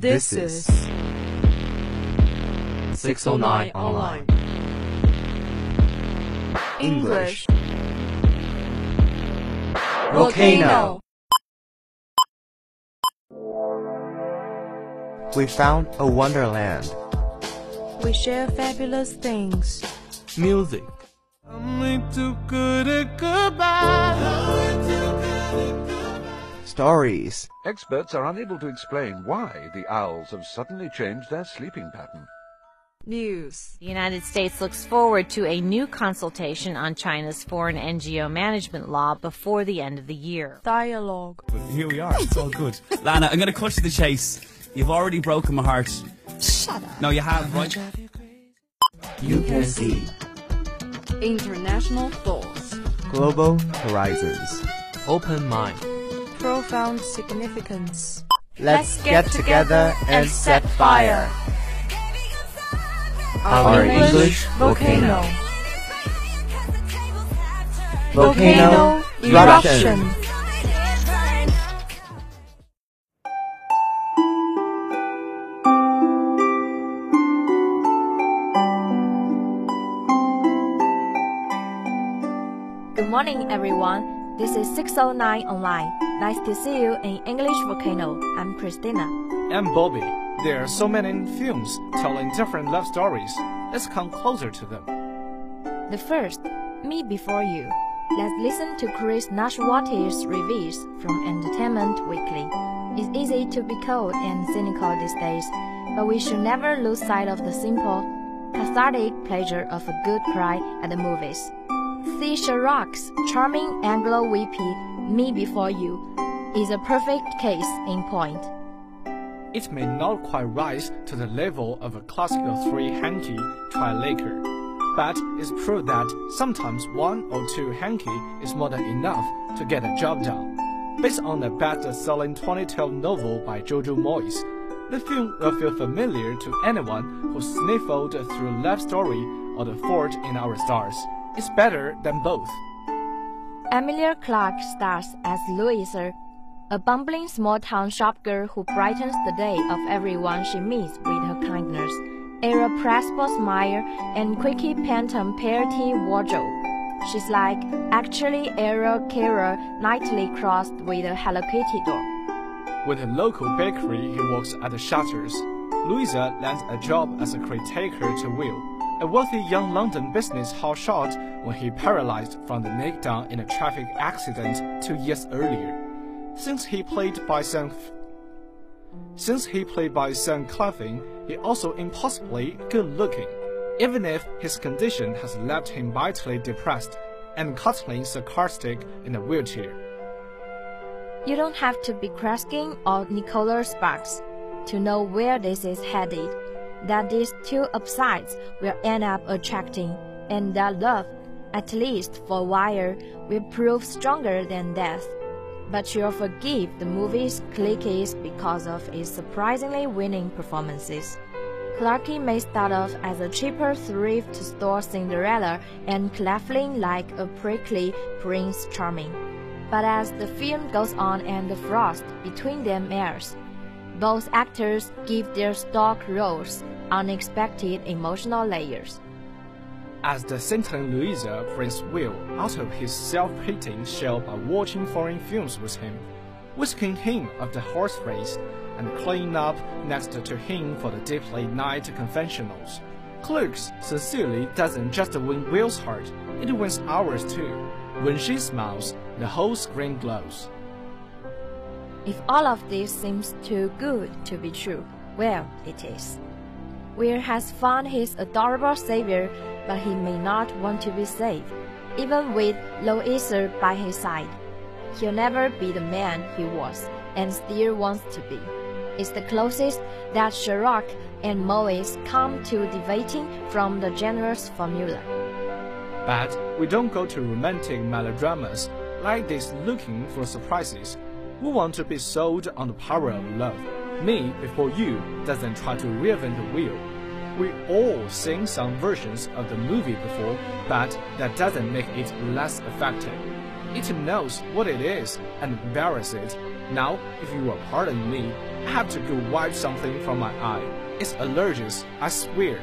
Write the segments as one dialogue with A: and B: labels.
A: This is 609 Online
B: English.
A: Volcano.
B: We found a wonderland.
C: We share fabulous things.
A: Music.
B: Stories.
D: Experts are unable to explain why the owls have suddenly changed their sleeping pattern.
C: News.
E: The United States looks forward to a new consultation on China's foreign NGO management law before the end of the year.
C: Dialogue.
F: Here we are. It's all good. Lana, I'm going to cut to the chase. You've already broken my heart. Shut up. No, you have, right?
A: You can see.
C: International thoughts.
B: Global horizons.
A: Open mind.
C: Profound significance.
B: Let's get together and set fire.
A: Our English volcano.
B: Volcano
C: eruption.
B: eruption.
G: Good morning, everyone. This is 609 Online. Nice to see you in English Volcano. I'm Christina.
H: and Bobby. There are so many films telling different love stories. Let's come closer to them.
G: The first, Me Before You. Let's listen to Chris Nashawaty's reviews from Entertainment Weekly. It's easy to be cold and cynical these days, but we should never lose sight of the simple, cathartic pleasure of a good cry at the movies. Thea Sharrock's charming Anglo-weepy Me Before You is a perfect case in point.
H: It may not quite rise to the level of a classical three hanky tri-laker, but it's proved that sometimes one or two hanky is more than enough to get a job done. Based on the best-selling 2012 novel by Jojo Moyes, the film will feel familiar to anyone who sniffled through Love Story or The Fault in Our Stars. It's better than both.
G: Emilia Clarke stars as Louisa, a bumbling small town shop girl who brightens the day of everyone she meets with her kindness, irrepressible smile, and quickie phantom party wardrobe. She's like actually Ariel Kara nightly crossed with a Hello Kitty doll.
H: With a local bakery, he works at the shutters. Louisa lands a job as a caretaker to Will, a wealthy young London business hotshot when he paralyzed from the neck down in a traffic accident two years earlier. Since he played by Sam, since he played by Sam Claflin, he also impossibly good-looking, even if his condition has left him vitally depressed and cuttingly sarcastic in a wheelchair.
G: You don't have to be Kreskin or Nicholas Sparks to know where this is headed. That these two upsides will end up attracting, and that love, at least for a while, will prove stronger than death. But you'll forgive the movie's cliches because of its surprisingly winning performances. Clarky may start off as a cheaper thrift store Cinderella and Claflin like a prickly Prince Charming. But as the film goes on and the frost between them airs, both actors give their stock roles unexpected emotional layers.
H: As the saintly Louisa brings Will out of his self-hating shell by watching foreign films with him, whisking him of the horse race, and cleaning up next to him for the deep late night conventionals. Clerks sincerely doesn't just win Will's heart, it wins ours too. When she smiles, the whole screen glows.
G: If all of this seems too good to be true, well, it is. Will has found his adorable savior, but he may not want to be saved, even with Louisa by his side. He'll never be the man he was, and still wants to be. It's the closest that Sharrock and Moyes come to deviating from the generous formula.
H: But we don't go to romantic melodramas like this looking for surprises. We want to be sold on the power of love. Me Before You doesn't try to reinvent the wheel. We all sing some versions of the movie before, but that doesn't make it less effective. It knows what it is and varies it, Now, if you will pardon me, I have to go wipe something from my eye. It's allergic, I swear.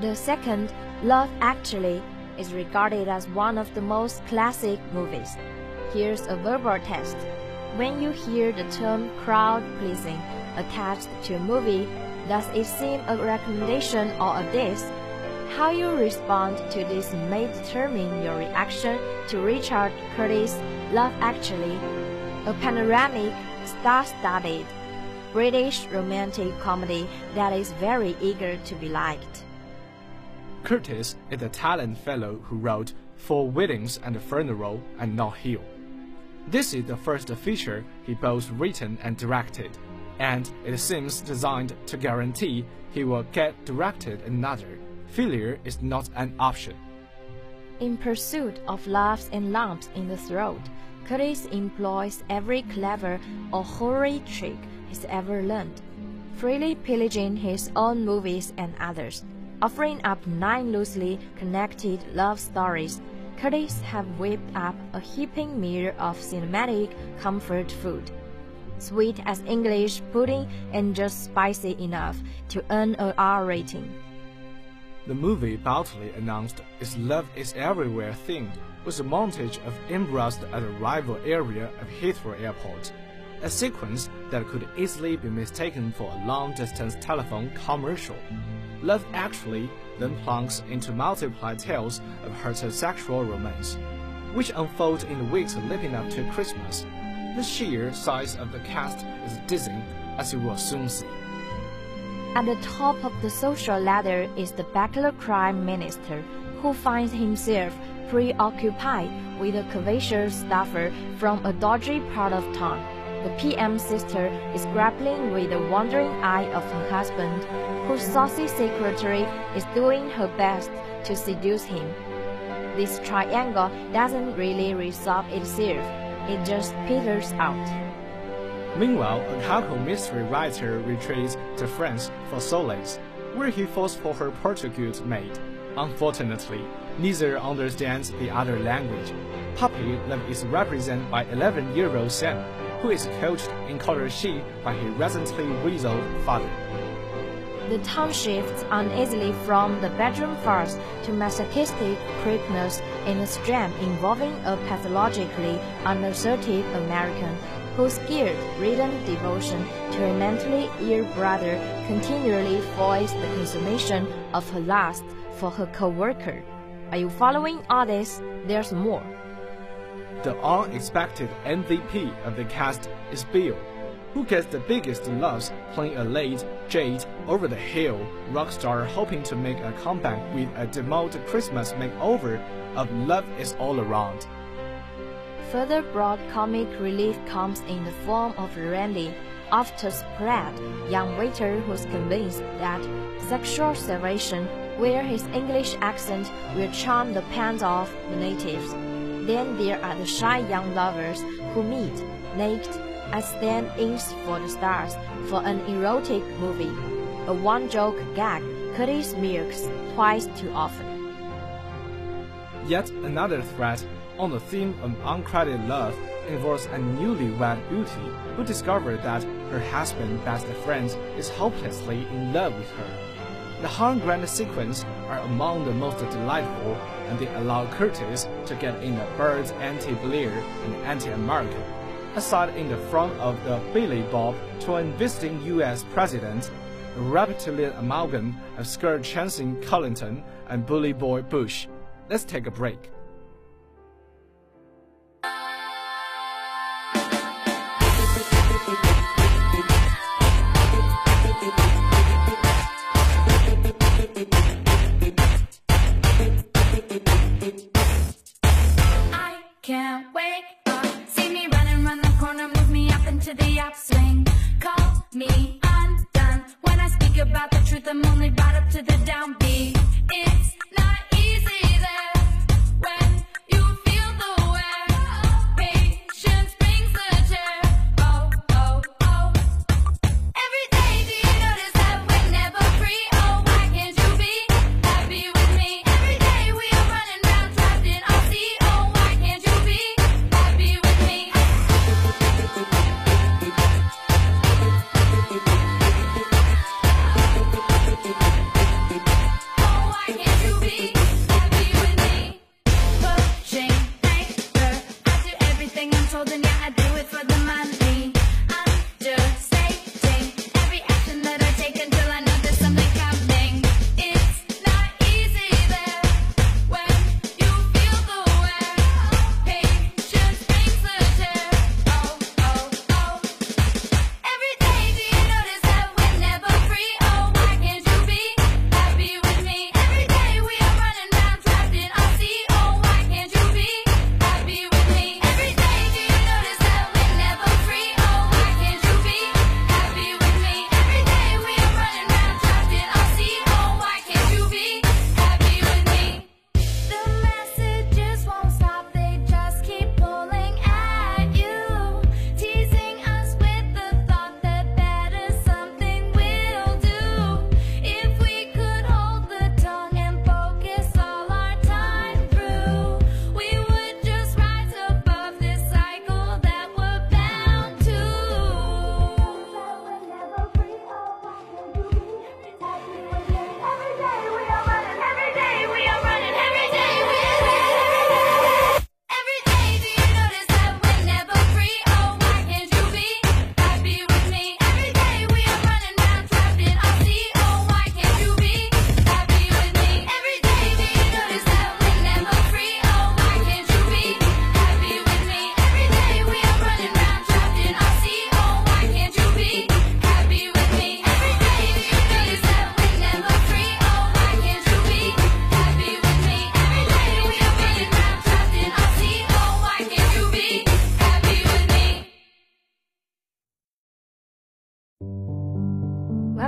G: The second, Love Actually, is regarded as one of the most classic movies. Here's a verbal test. When you hear the term crowd pleasing attached to a movie, does it seem a recommendation or a diss? How you respond to this may determine your reaction to Richard Curtis' Love Actually, a panoramic, star-studded British romantic comedy that is very eager to be liked.
H: Curtis is a talent fellow who wrote Four Weddings and a Funeral and Notting Hill. This is the first feature he both written and directed, and it seems designed to guarantee he will get directed another. Failure is not an option.
G: In pursuit of laughs and lumps in the throat, Curtis employs every clever or hoary trick he's ever learned, freely pillaging his own movies and others. Offering up nine loosely connected love stories, Curtis have whipped up a heaping meal of cinematic comfort food. Sweet as English pudding and just spicy enough to earn a R rating.
H: The movie boldly announced its Love is Everywhere theme with a montage of embraced at a rival area of Heathrow Airport, a sequence that could easily be mistaken for a long-distance telephone commercial. Love Actually then plunks into multiple tales of heterosexual romance, which unfold in the weeks leading up to Christmas. The sheer size of the cast is dizzying, as you will soon see.
G: At the top of the social ladder is the bachelor crime minister, who finds himself preoccupied with a curvaceous staffer from a dodgy part of town. The PM's sister is grappling with the wandering eye of her husband, whose saucy secretary is doing her best to seduce him. This triangle doesn't really resolve itself, it just peters out.
H: Meanwhile, a Kako mystery writer retreats to France for solace, where he falls for her Portuguese maid. Unfortunately, neither understands the other language. Puppy Love is represented by 11-year-old Sam, who is coached in color she by his recently widowed father.
G: The town shifts uneasily from the bedroom farce to masochistic creepiness in a strand involving a pathologically unassertive American whose guilt-ridden devotion to her mentally ill brother continually foils the consummation of her lust for her co-worker. Are you following all this? There's more.
H: The unexpected MVP of the cast is Bill, who gets the biggest loves playing a late, Jade, over the hill rock star hoping to make a comeback with a demoted Christmas makeover of Love is All Around.
G: Further broad comic relief comes in the form of Randy, Oftus Pratt, young waiter who's convinced that sexual salvation, where his English accent will charm the pants of the natives. Then there are the shy young lovers who meet, naked, as stand-ins for the stars for an erotic movie. A one-joke gag Curtis milks twice too often.
H: Yet another threat on the theme of uncredited love involves a newlywed beauty who discovers that her husband's best friend is hopelessly in love with her. The Hugh Grant sequence are among the most delightful, and they allow Curtis to get in the birds anti-Blair and anti-American, aside in the front of the Billy Bob to an visiting U.S. president, a rapidly amalgam of skirt chancing Clinton and bully boy Bush. Let's take a break.
I: Me running round the corner, move me up into the upswing. Call me undone. When I speak about the truth, I'm only brought up to the downbeat. It's not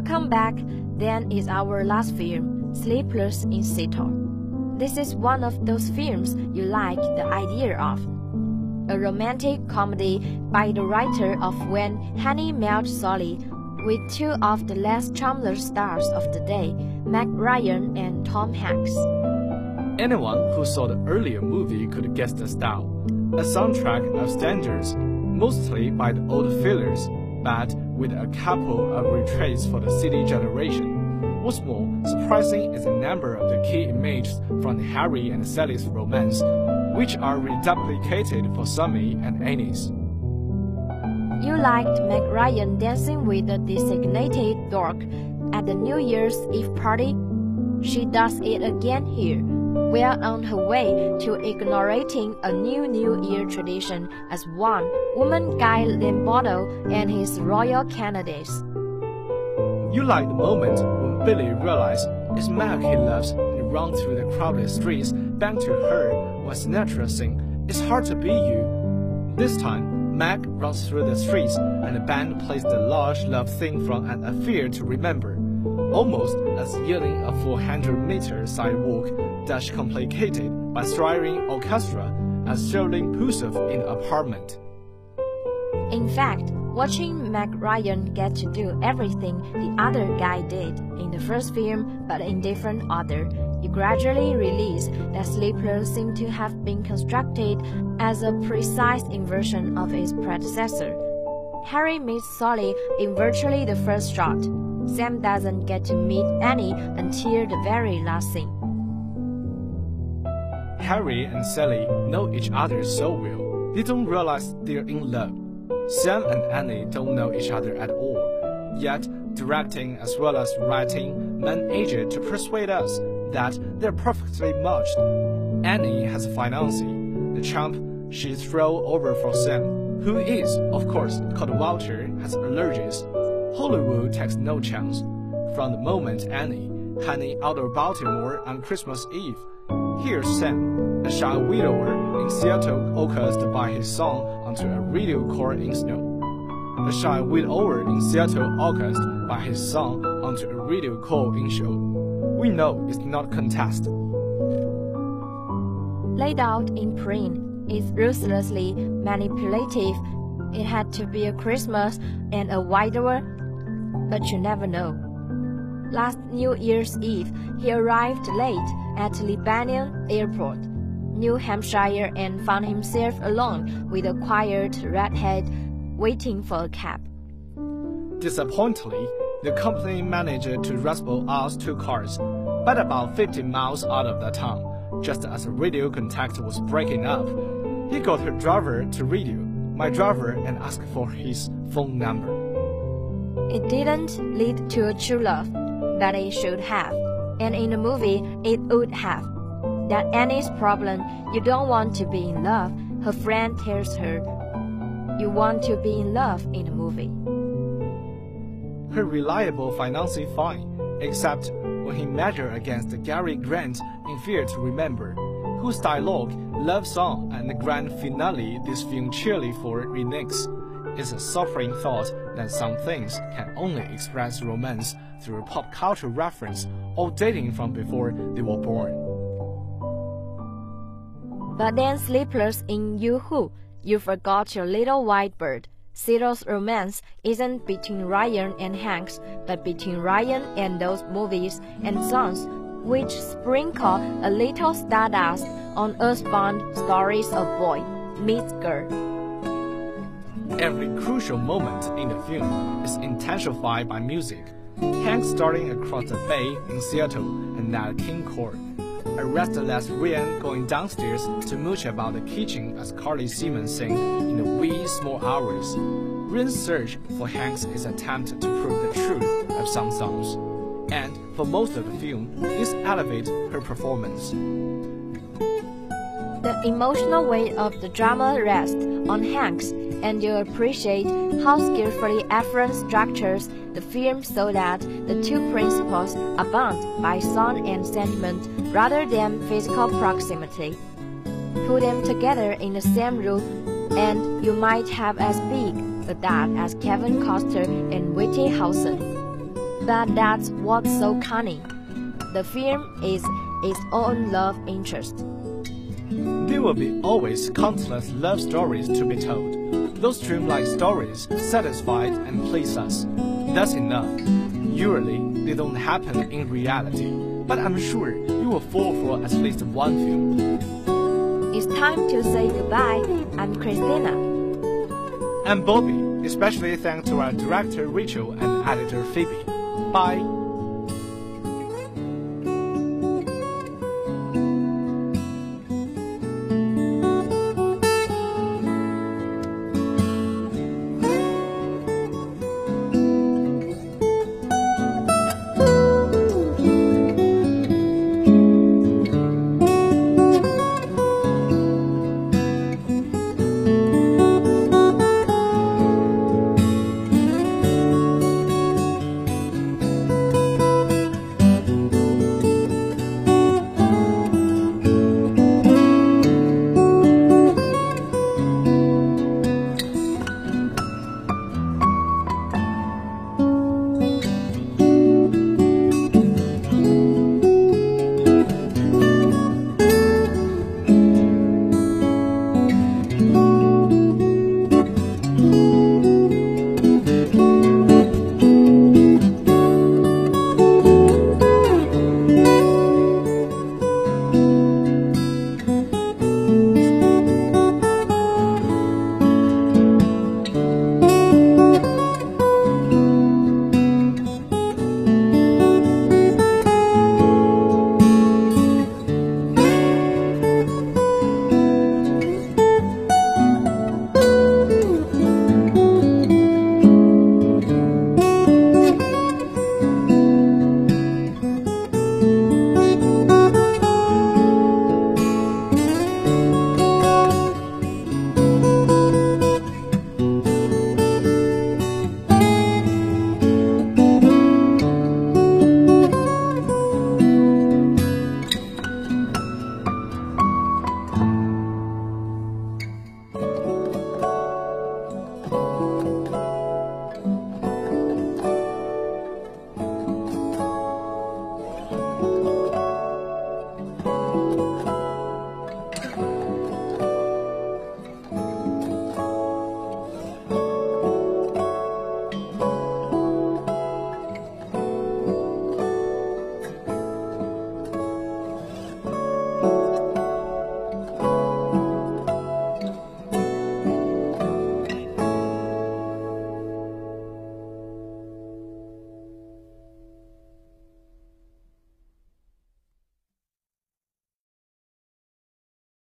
G: Welcome back. Then is our last film, Sleepless in Seattle. This is one of those films you like the idea of. A romantic comedy by the writer of When Harry Met Sally, with two of the less charmless stars of the day, Meg Ryan and Tom Hanks.
H: Anyone who saw the earlier movie could guess the style. A soundtrack of standards, mostly by the old fillers, but with a couple of retreats for the city generation. What's more surprising is the number of the key images from Harry and Sally's romance, which are reduplicated for Sammy and Annie's.
G: You liked Meg Ryan dancing with the designated dork at the New Year's Eve party? She does it again here. We are on her way to inaugurating a new New Year tradition as one woman Guy Lombardo and his Royal Canadians.
H: You like the moment when Billy realized it's Meg he loves and run through the crowded streets back to her was natural sing, It's hard to be you. This time, Meg runs through the streets and the band plays the large love thing from An Affair to Remember, almost as yielding a 400 meter sidewalk dash complicated by string orchestra as Sterling Pusov in apartment.
G: In fact, watching Meg Ryan get to do everything the other guy did in the first film but in different order, you gradually realize that Sleeper seemed to have been constructed as a precise inversion of its predecessor. Harry meets Sally in virtually the first shot. Sam doesn't get to meet Annie until the very last scene.
H: Harry and Sally know each other so well, they don't realize they're in love. Sam and Annie don't know each other at all. Yet, directing as well as writing managed to persuade us that they're perfectly matched. Annie has a fiancé, the chump she's thrown over for Sam, who is, of course, called Walter, has allergies. Hollywood takes no chance. From the moment Annie, honey out of Baltimore on Christmas Eve, here's Sam, a shy widower in Seattle caused by his son onto a radio call in snow. A shy widower in Seattle August by his son onto a radio call in show. We know it's not contest.
G: Laid out in print, it's ruthlessly manipulative. It had to be a Christmas and a widower, but you never know. Last New Year's Eve, he arrived late at Lebanon Airport, New Hampshire, and found himself alone with a quiet redhead waiting for a cab.
H: Disappointingly, the company managed to rescue us two cars, but about 50 miles out of the town, just as radio contact was breaking up. He got her driver to radio my driver and asked for his phone number.
G: It didn't lead to a true love, but it should have. And in the movie, it would have. That Annie's problem, you don't want to be in love, her friend tells her. You want to be in love in the movie.
H: Her reliable financing fine, except when he measured against Cary Grant in Affair to Remember, whose dialogue, love song, and grand finale this film cheerily for remix is a suffering thought that some things can only express romance through pop culture reference or dating from before they were born.
G: But then Sleepless in Yoo-Hoo, you forgot your little white bird. Seattle's romance isn't between Ryan and Hanks, but between Ryan and those movies and songs which sprinkle a little stardust on earthbound stories of boy meets girl.
H: Every crucial moment in the film is intensified by music. Hank starting across the bay in Seattle and Nat King Cole. A restless Ryan going downstairs to mooch about the kitchen as Carly Simon sing in the wee small hours. Ryan's search for Hank's is attempt to prove the truth of some songs. And for most of the film, this elevates her performance.
G: The emotional weight of the drama rests on Hanks, and you appreciate how skillfully Ephron structures the film so that the two principles are bound by song and sentiment rather than physical proximity. Put them together in the same room, and you might have as big a dad as Kevin Costner and Whitney Houston. But that's what's so cunning. The film is its own love interest.
H: There will be always countless love stories to be told. Those dreamlike stories satisfy and please us. That's enough. Usually, they don't happen in reality, but I'm sure you will fall for at least one film.
G: It's time to say goodbye. I'm Christina.
H: I'm Bobby, especially thanks to our director Rachel and editor Phoebe. Bye.